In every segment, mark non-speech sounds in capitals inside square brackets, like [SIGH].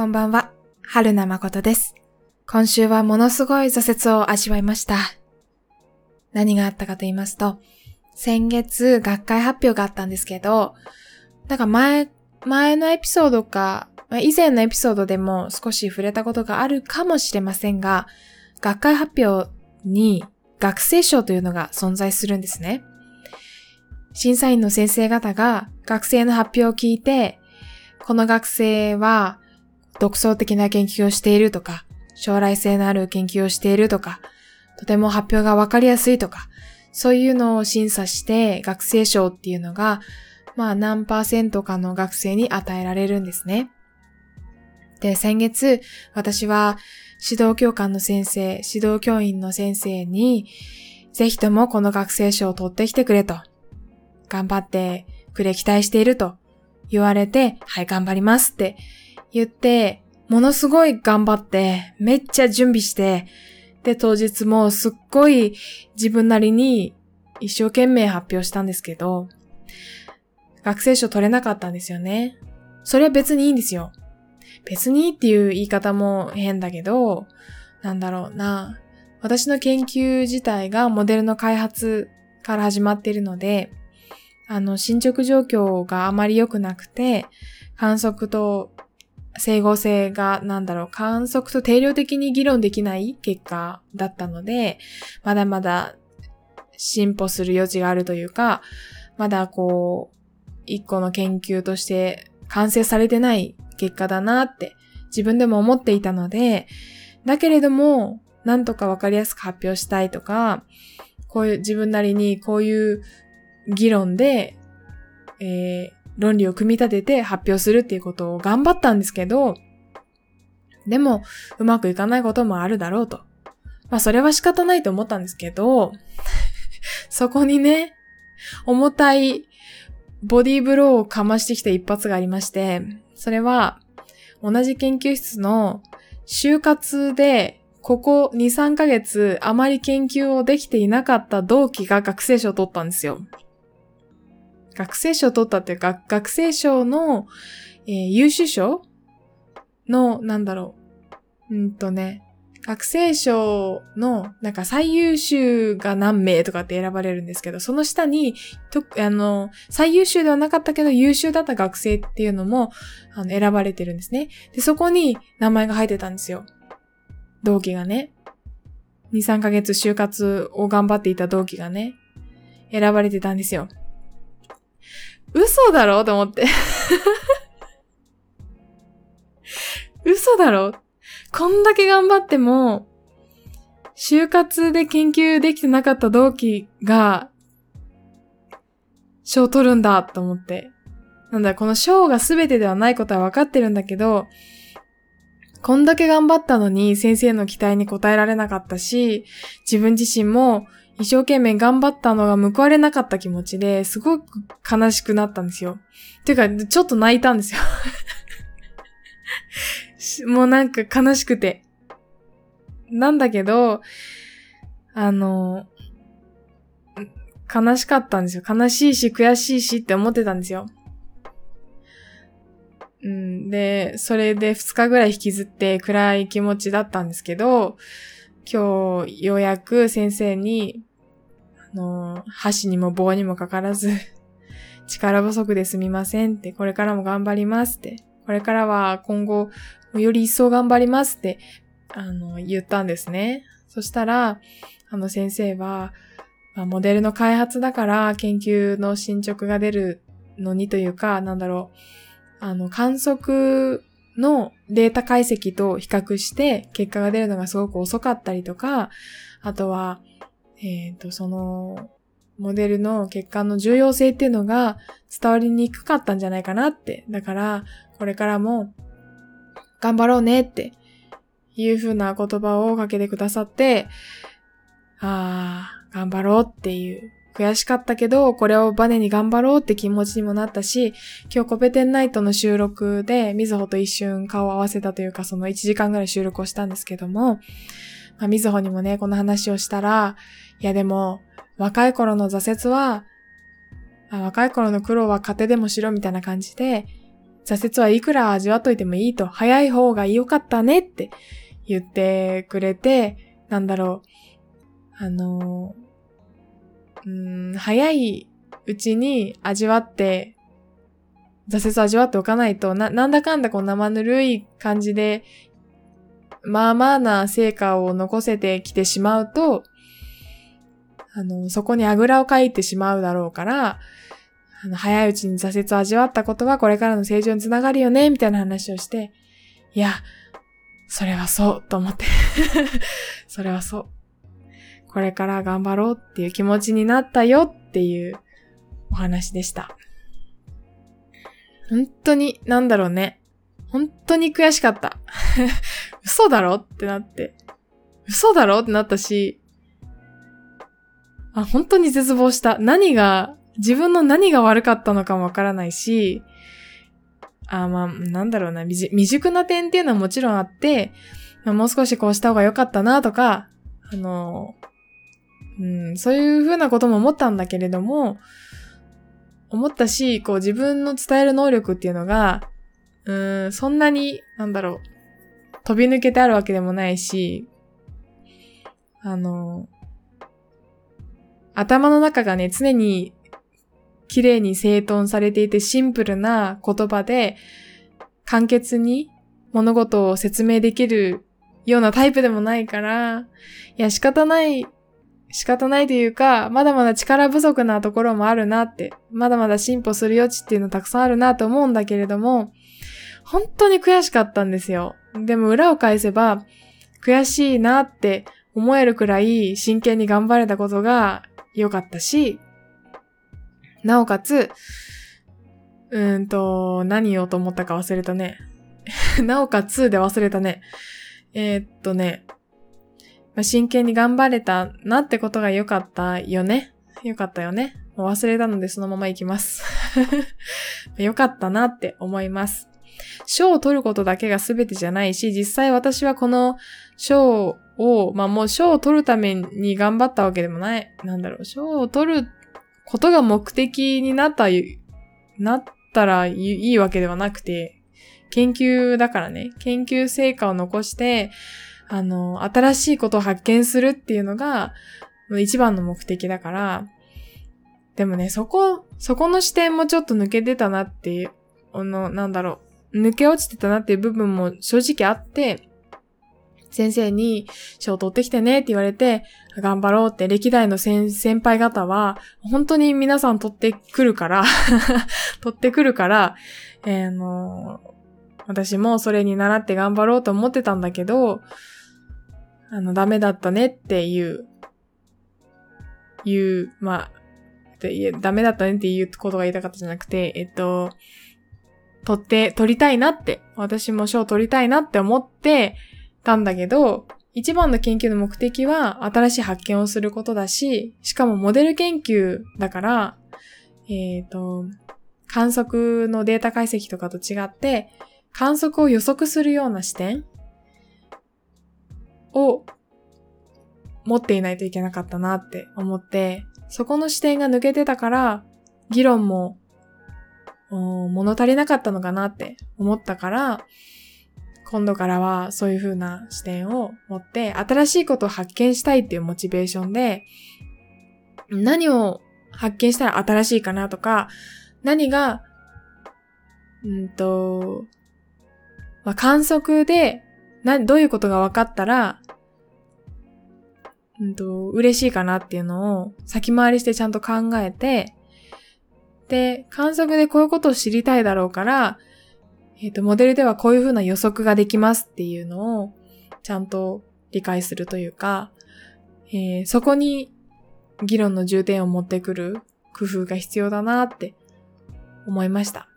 こんばんは。春名誠です。今週はものすごい挫折を味わいました。何があったかと言いますと、先月学会発表があったんですけど、なんか前、前のエピソードか、以前のエピソードでも少し触れたことがあるかもしれませんが、学会発表に学生賞というのが存在するんですね。審査員の先生方が学生の発表を聞いて、この学生は独創的な研究をしているとか、将来性のある研究をしているとか、とても発表がわかりやすいとか、そういうのを審査して学生賞っていうのが、まあ何パーセントかの学生に与えられるんですね。で、先月、私は指導教官の先生、指導教員の先生に、ぜひともこの学生賞を取ってきてくれと、頑張ってくれ期待していると言われて、はい、頑張りますって言って、ものすごい頑張って、めっちゃ準備して、で、当日もすっごい自分なりに一生懸命発表したんですけど、学生証取れなかったんですよね。それは別にいいんですよ。別にっていう言い方も変だけど、なんだろうな。私の研究自体がモデルの開発から始まっているので、あの、進捗状況があまり良くなくて、観測と整合性が、なんだろう、観測と定量的に議論できない結果だったので、まだまだ進歩する余地があるというか、まだこう、一個の研究として完成されてない結果だなって自分でも思っていたので、だけれども、なんとかわかりやすく発表したいとか、こういう自分なりにこういう議論で、えー、論理を組み立てて発表するっていうことを頑張ったんですけど、でも、うまくいかないこともあるだろうと。まあ、それは仕方ないと思ったんですけど、[LAUGHS] そこにね、重たいボディーブローをかましてきた一発がありまして、それは、同じ研究室の就活で、ここ2、3ヶ月あまり研究をできていなかった同期が学生賞を取ったんですよ。学生賞取ったっていうか、学生賞の、えー、優秀賞の、なんだろう。うんとね、学生賞の、なんか最優秀が何名とかって選ばれるんですけど、その下に、と、あの、最優秀ではなかったけど優秀だった学生っていうのも、あの、選ばれてるんですね。で、そこに名前が入ってたんですよ。同期がね。2、3ヶ月就活を頑張っていた同期がね、選ばれてたんですよ。嘘だろ？と思って。嘘だろ？こんだけ頑張っても、就活で研究できてなかった同期が、賞取るんだと思って。なんだ、この賞が全てではないことは分かってるんだけど、こんだけ頑張ったのに先生の期待に応えられなかったし、自分自身も一生懸命頑張ったのが報われなかった気持ちですごく悲しくなったんですよ。てか、ちょっと泣いたんですよ [LAUGHS] もうなんか悲しくて。なんだけど、あの、悲しかったんですよ。悲しいし悔しいしって思ってたんですよ。うん、で、それで2日ぐらい引きずって暗い気持ちだったんですけど、今日ようやく先生にの、箸にも棒にもかからず、[LAUGHS] 力不足ですみませんって、これからも頑張りますって、これからは今後、より一層頑張りますって、あの、言ったんですね。そしたら、あの先生は、まあ、モデルの開発だから研究の進捗が出るのにというか、なんだろう、あの、観測のデータ解析と比較して結果が出るのがすごく遅かったりとか、あとは、えっ、ー、と、その、モデルの血管の重要性っていうのが伝わりにくかったんじゃないかなって。だから、これからも頑張ろうねっていう風な言葉をかけてくださって、ああ、頑張ろうっていう。悔しかったけど、これをバネに頑張ろうって気持ちにもなったし、今日コペテンナイトの収録で、みずほと一瞬顔を合わせたというか、その1時間ぐらい収録をしたんですけども、まあ、みずほにもね、この話をしたら、いやでも、若い頃の挫折は、若い頃の苦労は糧でもしろみたいな感じで、挫折はいくら味わっといてもいいと、早い方が良かったねって言ってくれて、なんだろう、あの、うん、早いうちに味わって、挫折味わっておかないと、な、なんだかんだこう生ぬるい感じで、まあまあな成果を残せてきてしまうと、あの、そこにあぐらをかいてしまうだろうから、あの、早いうちに挫折を味わったことはこれからの成長につながるよね、みたいな話をして、いや、それはそう、と思って [LAUGHS] それはそう。これから頑張ろうっていう気持ちになったよっていうお話でした。本当に、なんだろうね。本当に悔しかった。嘘だろってなって。嘘だろってなったし、あ、本当に絶望した。何が、自分の何が悪かったのかもわからないし、あまあ、なんだろうな、未熟な点っていうのはもちろんあって、まあ、もう少しこうした方が良かったなとか、あの、うん、そういうふうなことも思ったんだけれども、思ったし、こう自分の伝える能力っていうのが、うん、そんなに、なんだろう、飛び抜けてあるわけでもないし、あの、頭の中がね、常に綺麗に整頓されていてシンプルな言葉で簡潔に物事を説明できるようなタイプでもないから、いや仕方ない仕方ないというか、まだまだ力不足なところもあるなって、まだまだ進歩する余地っていうのたくさんあるなと思うんだけれども、本当に悔しかったんですよ。でも裏を返せば、悔しいなって思えるくらい真剣に頑張れたことが良かったし、なおかつ、うんと、何言おうと思ったか忘れたね。[LAUGHS] なおかつで忘れたね。えー、っとね、まあ、真剣に頑張れたなってことが良かったよね。良かったよね。もう忘れたのでそのまま行きます。[LAUGHS] 良かったなって思います。賞を取ることだけが全てじゃないし、実際私はこの賞を、まあもう賞を取るために頑張ったわけでもない。なんだろう、賞を取ることが目的になった、なったらいいわけではなくて、研究だからね、研究成果を残して、あの、新しいことを発見するっていうのが、一番の目的だから、でもね、そこ、そこの視点もちょっと抜けてたなっていう、あの、なんだろう、抜け落ちてたなっていう部分も正直あって、先生に賞取ってきてねって言われて、頑張ろうって歴代の先輩方は、本当に皆さん取ってくるから [LAUGHS] 取ってくるから、えー、あの私もそれに習って頑張ろうと思ってたんだけど、あの、ダメだったねっていう、いう、まあ、ダメだったねっていうことが言いたかったじゃなくて、えっと、取って、取りたいなって、私も賞取りたいなって思ってたんだけど、一番の研究の目的は新しい発見をすることだし、しかもモデル研究だから、えっ、ー、と、観測のデータ解析とかと違って、観測を予測するような視点を持っていないといけなかったなって思って、そこの視点が抜けてたから、議論も、物足りなかったのかなって思ったから、今度からはそういう風な視点を持って、新しいことを発見したいっていうモチベーションで、何を発見したら新しいかなとか、何が、うんと、まあ、観測でな、どういうことが分かったら、うんと、嬉しいかなっていうのを先回りしてちゃんと考えて、で、観測でこういうことを知りたいだろうから、えっ、ー、と、モデルではこういうふうな予測ができますっていうのをちゃんと理解するというか、えー、そこに議論の重点を持ってくる工夫が必要だなって思いました。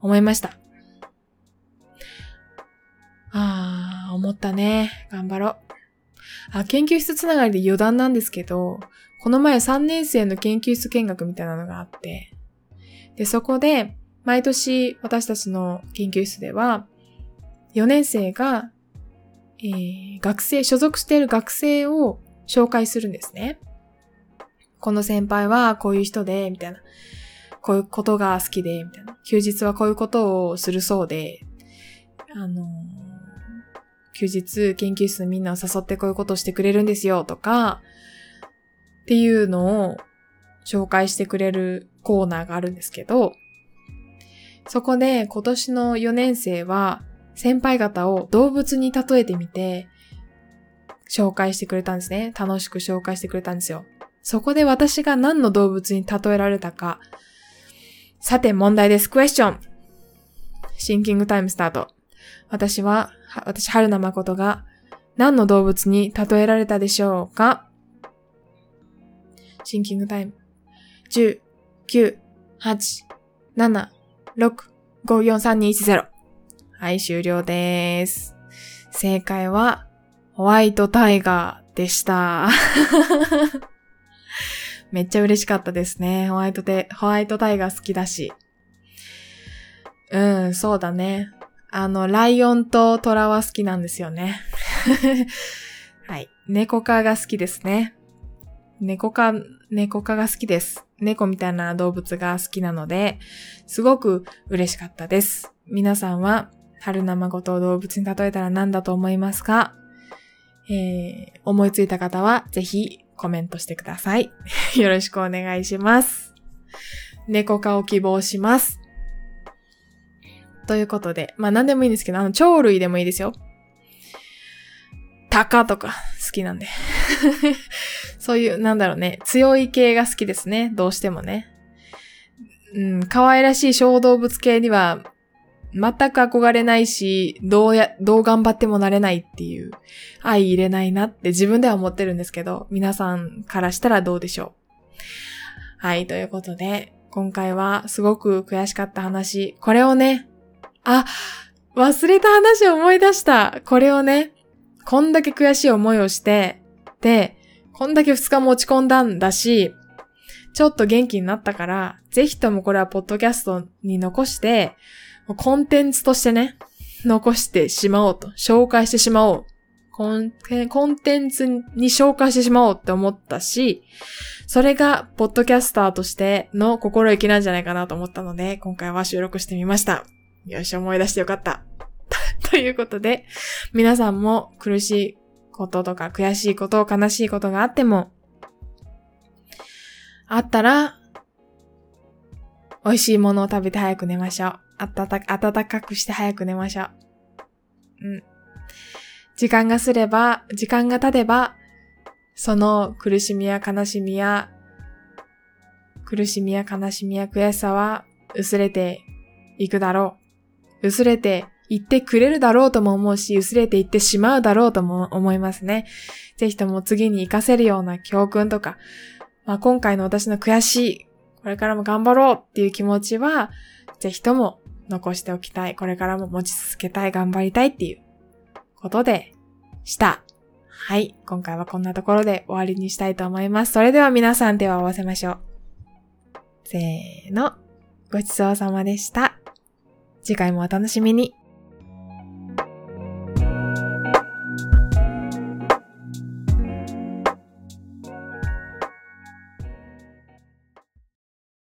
思いました。ああ、思ったね。頑張ろう。あ、研究室つながりで余談なんですけど、この前3年生の研究室見学みたいなのがあって、で、そこで、毎年私たちの研究室では、4年生が、えー、学生、所属している学生を紹介するんですね。この先輩はこういう人で、みたいな。こういうことが好きで、みたいな。休日はこういうことをするそうで、あのー、休日研究室のみんなを誘ってこういうことをしてくれるんですよとか、っていうのを紹介してくれるコーナーがあるんですけど、そこで今年の4年生は先輩方を動物に例えてみて紹介してくれたんですね。楽しく紹介してくれたんですよ。そこで私が何の動物に例えられたか。さて問題です。クエスチョン。シンキングタイムスタート。私は、私、春名誠が何の動物に例えられたでしょうか？シンキングタイム。10、9、8、7、6、5、4、3、2、1、0。はい、終了です。正解は、ホワイトタイガーでした。[LAUGHS] めっちゃ嬉しかったですね。ホワイトテ、ホワイトタイガー好きだし。うん、そうだね。あの、ライオンとトラは好きなんですよね。[LAUGHS] はい。猫科が好きですね。猫科、猫科が好きです。猫みたいな動物が好きなので、すごく嬉しかったです。皆さんは、春生ごと動物に例えたら何だと思いますか？えー、思いついた方は、ぜひコメントしてください。[LAUGHS] よろしくお願いします。猫化を希望します。ということで、まあ何でもいいんですけど、あの、鳥類でもいいですよ。タカとか好きなんで。[LAUGHS] そういう、なんだろうね、強い系が好きですね。どうしてもね。うん、可愛らしい小動物系には全く憧れないし、どうや、どう頑張ってもなれないっていう、愛入れないなって自分では思ってるんですけど、皆さんからしたらどうでしょうはい、ということで、今回はすごく悔しかった話、これをね、あ、忘れた話を思い出した。これをね、こんだけ悔しい思いをして、で、こんだけ二日も落ち込んだんだし、ちょっと元気になったから、ぜひともこれはポッドキャストに残して、コンテンツとしてね、残してしまおうと、紹介してしまおう。コンコンテンツに紹介してしまおうって思ったし、それが、ポッドキャスターとしての心意気なんじゃないかなと思ったので、今回は収録してみました。よし、思い出してよかった。[LAUGHS] ということで、皆さんも苦しいこととか悔しいこと、悲しいことがあっても、あったら、美味しいものを食べて早く寝ましょう。あたた、暖かくして早く寝ましょう。うん。時間がすれば、時間が経てば、その苦しみや悲しみや、苦しみや悲しみや悔しさは薄れていくだろう。薄れていってくれるだろうとも思うし、薄れていってしまうだろうとも思いますね。ぜひとも次に活かせるような教訓とか、まあ、今回の私の悔しい、これからも頑張ろうっていう気持ちは、ぜひとも残しておきたい。これからも持ち続けたい。頑張りたいっていうことでした。はい。今回はこんなところで終わりにしたいと思います。それでは皆さん手を合わせましょう。せーの。ごちそうさまでした。次回もお楽しみに。